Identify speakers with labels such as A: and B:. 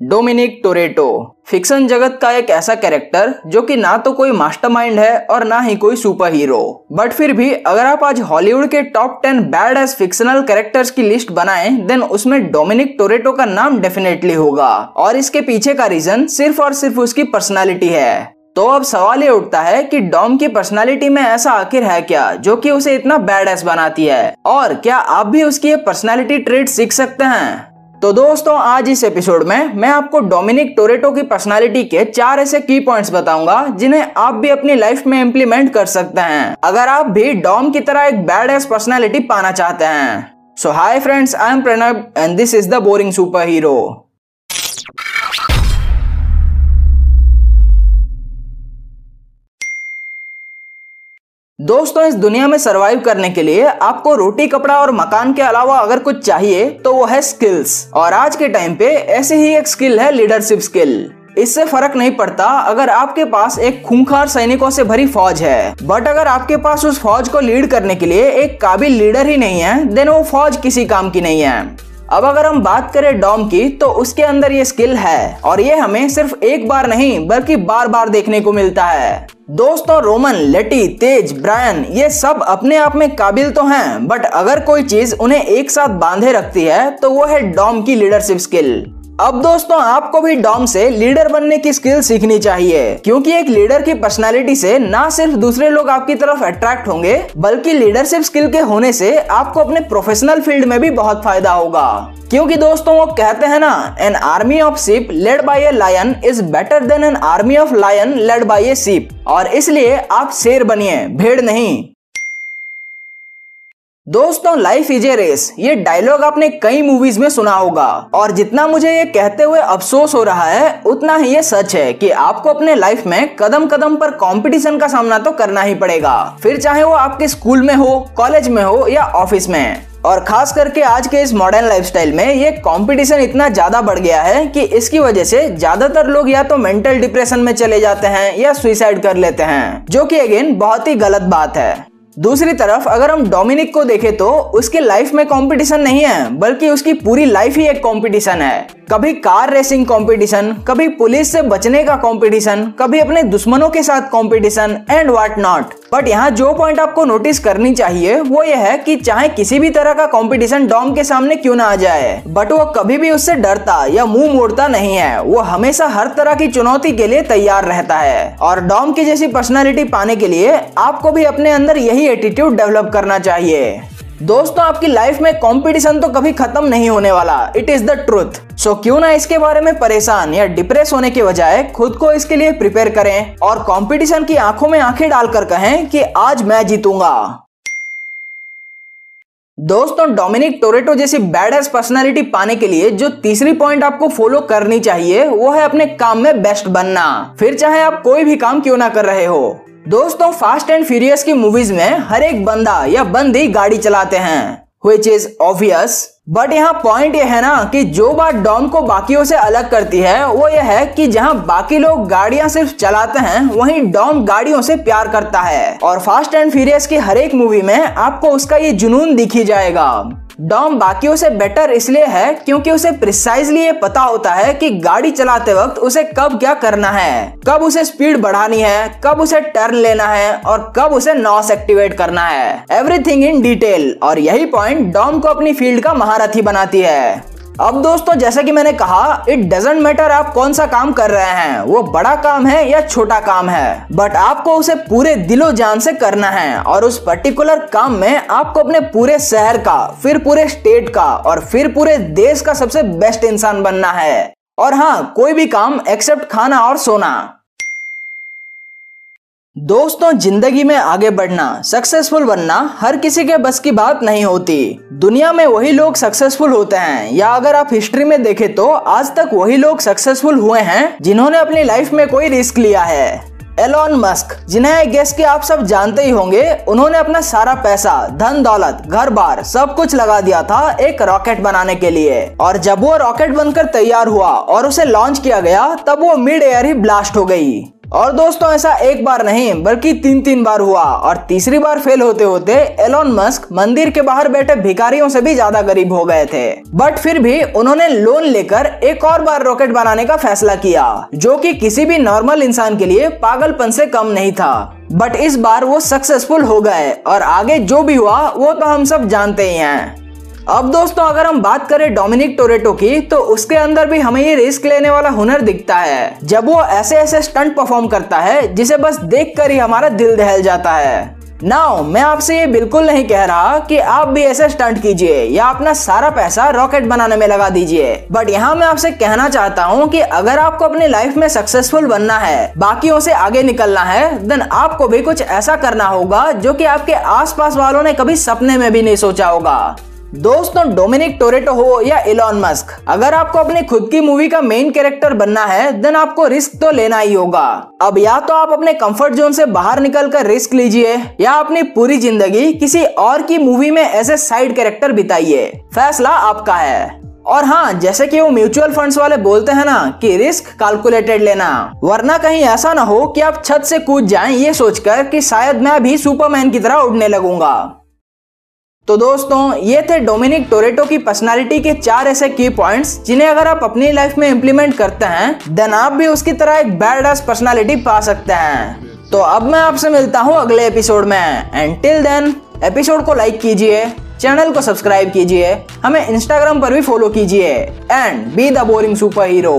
A: Dominic Toretto. Fiction जगत का एक ऐसा कैरेक्टर जो कि ना तो कोई मास्टरमाइंड है और ना ही कोई सुपर हीरो बट फिर भी अगर आप आज हॉलीवुड के top ten bad ass fictional characters की लिस्ट बनाएँ देन उसमें डोमिनिक टोरेटो का नाम डेफिनेटली होगा। और इसके पीछे का रीजन सिर्फ़ और सिर्फ़ उसकी पर्सनैलिटी है। तो अब सवाल ये उठता है कि डॉम की पर्सनालिटी में ऐसा आखिर है क्या, जो कि उसे इतना बैड एस बनाती है? और क्या आप भी उसकी ये पर्सनालिटी ट्रेड सीख सकते हैं? तो दोस्तों, आज इस एपिसोड में मैं आपको डोमिनिक टोरेटो की पर्सनालिटी के चार ऐसे की पॉइंट्स बताऊँगा, जिन्हें आप भी अपनी लाइफ में इंप्लीमेंट कर सकते हैं। अगर आप भी डॉम की तरह एक बैड एस पर्सनैलिटी पाना चाहते हैं। So hi friends I am Pranab and this is the boring super hero दोस्तों, इस दुनिया में सरवाइव करने के लिए आपको रोटी, कपड़ा और मकान के अलावा अगर कुछ चाहिए तो वो है स्किल्स और आज के टाइम पे ऐसे ही एक स्किल है लीडरशिप स्किल इससे फ़र्क नहीं पड़ता अगर आपके पास एक खूंखार सैनिकों से भरी फौज है. बट अगर आपके पास उस फौज को लीड करने के लिए एक काबिल लीडर ही नहीं है देन वो फौज किसी काम की नहीं है. अब अगर हम बात करें डॉम की तो उसके अंदर ये स्किल है. और ये हमें सिर्फ़ एक बार नहीं, बल्कि बार बार देखने को मिलता है. दोस्तों, रोमन, लेटी, तेज, ब्रायन, ये सब अपने आप में काबिल तो हैं बट अगर कोई चीज़ उन्हें एक साथ बांधे रखती है तो वो है डॉम की लीडरशिप स्किल अब दोस्तों, आपको भी डॉम से लीडर बनने की स्किल सीखनी चाहिए, क्योंकि एक लीडर की पर्सनालिटी से ना सिर्फ़ दूसरे लोग आपकी तरफ़ अट्रैक्ट होंगे, बल्कि लीडरशिप स्किल के होने से आपको अपने प्रोफेशनल फ़ील्ड में भी बहुत फ़ायदा होगा। क्योंकि दोस्तों, वो कहते हैं ना an army of sheep led by a lion is better than an army of lion led by a sheep और इसलिए आप शेर बनिए, भेड़ नहीं। दोस्तों लाइफ इज़ ए रेस ये डायलॉग आपने कई मूवीज़ में सुना होगा। और जितना मुझे ये कहते हुए अफसोस हो रहा है, उतना ही ये सच है कि आपको अपने लाइफ में कदम कदम पर कंपटीशन का सामना तो करना ही पड़ेगा। फिर चाहे वो आपके स्कूल में हो कॉलेज में हो या ऑफ़िस में। और खास करके आज के इस मॉडर्न लाइफस्टाइल में ये कंपटीशन इतना ज़्यादा बढ़ गया है कि इसकी वजह से ज़्यादातर लोग या तो मेंटल डिप्रेशन में चले जाते हैं या सुइसाइड कर लेते हैं, जो कि अगेन बहुत ही गलत बात है। दूसरी तरफ़, अगर हम डोमिनिक को देखें तो उसके लाइफ में कंपटीशन नहीं है, बल्कि उसकी पूरी लाइफ ही एक कंपटीशन है। कभी कार रेसिंग कंपटीशन कभी पुलिस से बचने का कंपटीशन कभी अपने दुश्मनों के साथ competition and what not but यहाँ जो पॉइंट आपको नोटिस करनी चाहिए, वो ये है कि चाहे किसी भी तरह का कंपटीशन डॉम के सामने क्यों ना आ जाए बट वो कभी भी उससे डरता या मुँह मोड़ता नहीं है। वो हमेशा हर तरह की चुनौती के लिए तैयार रहता है। और डॉम की जैसी पर्सनैलिटी पाने के लिए आपको भी अपने अंदर यही एटीट्यूड डेवलप करना चाहिए। दोस्तों, आपकी लाइफ में कंपटीशन तो कभी खत्म नहीं होने वाला। It is the truth so क्यों ना इसके बारे में परेशान या डिप्रेस होने के बजाय खुद को इसके लिए प्रिपेयर करें और कंपटीशन की आँखों में आँखें डालकर कहें कि आज मैं जीतूँगा। दोस्तों डोमिनिक टोरेटो जैसी बैड एस पर्सनैलिटी पाने के लिए जो तीसरी पॉइंट आपको फॉलो करनी चाहिए, वो है अपने काम में बेस्ट बनना। फिर चाहे आप कोई भी काम क्यों ना कर रहे हो। दोस्तों फास्ट एंड फ्यूरियस की मूवीज़ में हर एक बंदा या बंदी गाड़ी चलाते हैं विच इज़ ऑब्वियस बट यहाँ पॉइंट यह है ना कि जो बात डॉम को बाकियों से अलग करती है, वो ये है कि जहाँ बाकी लोग गाड़ियाँ सिर्फ़ चलाते हैं, वहीं डॉम गाड़ियों से प्यार करता है। और फास्ट एंड फ्यूरियस की हर एक मूवी में आपको उसका ये जुनून दिखी जाएगा। डॉम बाकियों से बेटर इसलिए है क्योंकि उसे प्रिसाइजली ये पता होता है कि गाड़ी चलाते वक्त उसे कब क्या करना है। कब उसे स्पीड बढ़ानी है, कब उसे टर्न लेना है और कब उसे नॉस एक्टिवेट करना है। एवरीथिंग इन डिटेल और यही पॉइंट डॉम को अपनी फ़ील्ड का महारथी बनाती है। अब दोस्तों, जैसा कि मैंने कहा इट डजेंट मैटर आप कौन सा काम कर रहे हैं, वो बड़ा काम है या छोटा काम है बट आपको उसे पूरे दिलो जान से करना है और उस पर्टिकुलर काम में आपको अपने पूरे शहर का, फिर पूरे स्टेट का और फिर पूरे देश का सबसे बेस्ट इंसान बनना है। और हाँ कोई भी काम एक्सेप्ट खाना और सोना। दोस्तों, ज़िंदगी में आगे बढ़ना सक्सेसफुल बनना हर किसी के बस की बात नहीं होती। दुनिया में वही लोग सक्सेसफुल होते हैं, या अगर आप हिस्ट्री में देखें तो आज तक वही लोग सक्सेसफुल हुए हैं जिन्होंने अपनी लाइफ में कोई रिस्क लिया है। एलॉन मस्क जिन्हें आई गेस के आप सब जानते ही होंगे, उन्होंने अपना सारा पैसा, धन, दौलत घर बार सब कुछ लगा दिया था एक रॉकेट बनाने के लिए। और जब वो रॉकेट बनकर तैयार हुआ और उसे लॉन्च किया गया, तब वो मिड एयर ही ब्लास्ट हो गई। और दोस्तों, ऐसा एक बार नहीं, बल्कि तीन तीन बार हुआ। और तीसरी बार फेल होते होते एलोन मस्क मंदिर के बाहर बैठे भिखारियों से भी ज़्यादा गरीब हो गए थे। बट फिर भी उन्होंने लोन लेकर एक और बार रॉकेट बनाने का फैसला किया, जो कि किसी भी नॉर्मल इंसान के लिए पागलपन से कम नहीं था। बट इस बार वो सक्सेसफुल हो गए, और आगे जो भी हुआ, वो तो हम सब जानते ही हैं। अब दोस्तों, अगर हम बात करें डोमिनिक टोरेटो की तो उसके अंदर भी हमें ये रिस्क लेने वाला हुनर दिखता है। जब वो ऐसे ऐसे स्टंट परफॉर्म करता है, जिसे बस देख कर ही हमारा दिल दहल जाता है। नाउ मैं आपसे ये बिल्कुल नहीं कह रहा कि आप भी ऐसे स्टंट कीजिए, या अपना सारा पैसा रॉकेट बनाने में लगा दीजिए। बट यहाँ मैं आपसे कहना चाहता हूँ कि अगर आपको अपनी लाइफ में सक्सेसफुल बनना है, बाकियों से आगे निकलना है देन आपको भी कुछ ऐसा करना होगा जो कि आपके आसपास वालों ने कभी सपने में भी नहीं सोचा होगा। दोस्तों डोमिनिक टोरेटो हो या इलॉन मस्क। अगर आपको अपनी खुद की मूवी का मेन कैरेक्टर बनना है देन आपको रिस्क तो लेना ही होगा। अब या तो आप अपने कंफर्ट जोन से बाहर निकल कर रिस्क लीजिए, या अपनी पूरी ज़िंदगी किसी और की मूवी में ऐसे साइड कैरेक्टर बिताइए। फैसला आपका है। और हाँ जैसे कि वो म्यूचुअल फंड्स वाले बोलते हैं ना कि रिस्क कैलकुलेटेड लेना। वरना कहीं ऐसा ना हो कि आप छत से कूद जाएँ ये सोचकर कि शायद मैं भी सुपरमैन की तरह उड़ने लगूँगा। तो दोस्तों, ये थे डोमिनिक टोरेटो की पर्सनालिटी के चार ऐसे की पॉइंट्स जिन्हें अगर आप अपनी लाइफ में इम्प्लीमेंट करते हैं देन आप भी उसकी तरह एक बैड पर्सनालिटी पा सकते हैं। तो अब मैं आपसे मिलता हूँ अगले एपिसोड में। एंड टिल देन एपिसोड को लाइक कीजिए चैनल को सब्सक्राइब कीजिए, हमें इंस्टाग्राम पर भी फॉलो कीजिए and be the boring super hero